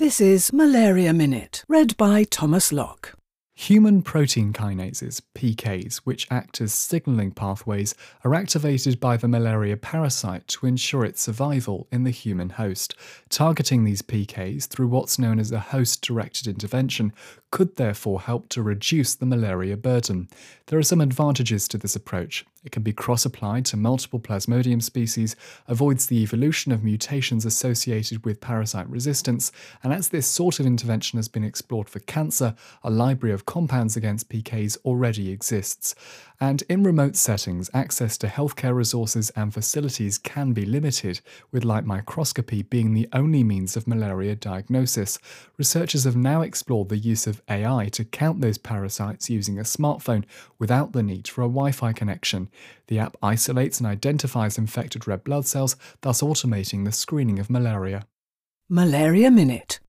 This is Malaria Minute, read by Thomas Locke. Human protein kinases, PKs, which act as signaling pathways, are activated by the malaria parasite to ensure its survival in the human host. Targeting these PKs through what's known as a host directed intervention could therefore help to reduce the malaria burden. There are some advantages to this approach. It can be cross applied to multiple Plasmodium species, avoids the evolution of mutations associated with parasite resistance, and as this sort of intervention has been explored for cancer, a library of compounds against PKs already exists. And in remote settings, access to healthcare resources and facilities can be limited, with light microscopy being the only means of malaria diagnosis. Researchers have now explored the use of AI to count those parasites using a smartphone without the need for a Wi Fi connection. The app isolates and identifies infected red blood cells, thus automating the screening of malaria. Malaria Minute